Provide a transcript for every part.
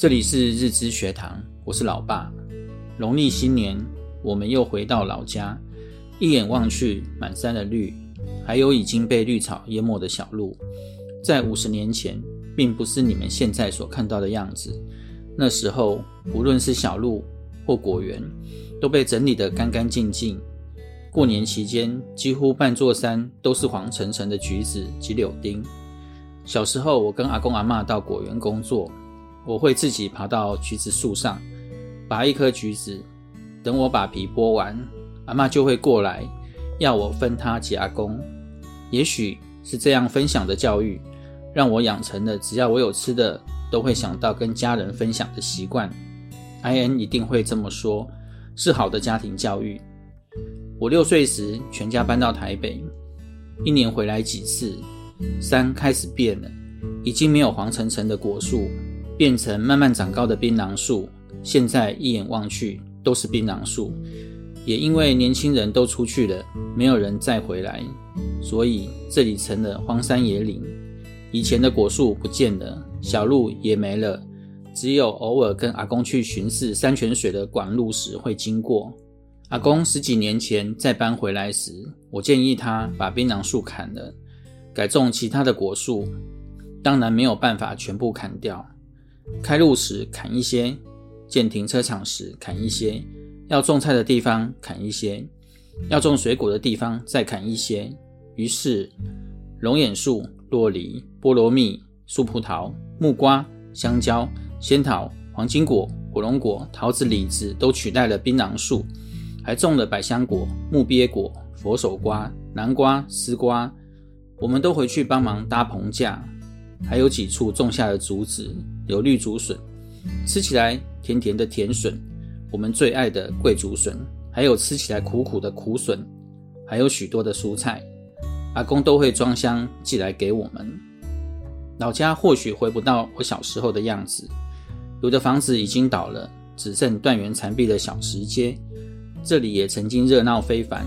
这里是日知学堂，我是老爸。农历新年，我们又回到老家，一眼望去，满山的绿，还有已经被绿草淹没的小路。在五十年前，并不是你们现在所看到的样子。那时候，无论是小路或果园，都被整理得干干净净。过年期间，几乎半座山都是黄澄澄的橘子及柳丁。小时候，我跟阿公阿嬷到果园工作，我会自己爬到橘子树上，拔一颗橘子，等我把皮剥完，阿嬷就会过来要我分她几阿公。也许是这样分享的教育，让我养成了只要我有吃的，都会想到跟家人分享的习惯。IN 一定会这么说，是好的家庭教育。我六岁时，全家搬到台北，一年回来几次。山开始变了，已经没有黄澄澄的果树，变成慢慢长高的槟榔树。现在一眼望去都是槟榔树。也因为年轻人都出去了，没有人再回来，所以这里成了荒山野岭。以前的果树不见了，小路也没了，只有偶尔跟阿公去巡视山泉水的管路时会经过。阿公十几年前再搬回来时，我建议他把槟榔树砍了，改种其他的果树。当然没有办法全部砍掉，开路时砍一些，建停车场时砍一些，要种菜的地方砍一些，要种水果的地方再砍一些。于是，龙眼树、洛梨、菠萝蜜、树葡萄、木瓜、香蕉、仙桃、黄金果、火龙果、桃子、李子都取代了槟榔树。还种了百香果、木鳖果、佛手瓜、南瓜、丝瓜，我们都回去帮忙搭棚架。还有几处种下了竹子，有绿竹笋，吃起来甜甜的甜笋，我们最爱的桂竹笋，还有吃起来苦苦的苦笋，还有许多的蔬菜，阿公都会装箱寄来给我们。老家或许回不到我小时候的样子，有的房子已经倒了，只剩断垣残壁的小石阶。这里也曾经热闹非凡，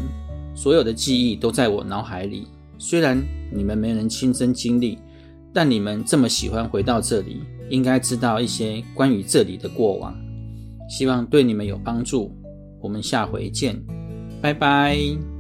所有的记忆都在我脑海里。虽然你们没能亲身经历，但你们这么喜欢回到这里，应该知道一些关于这里的过往。希望对你们有帮助。我们下回见，拜拜。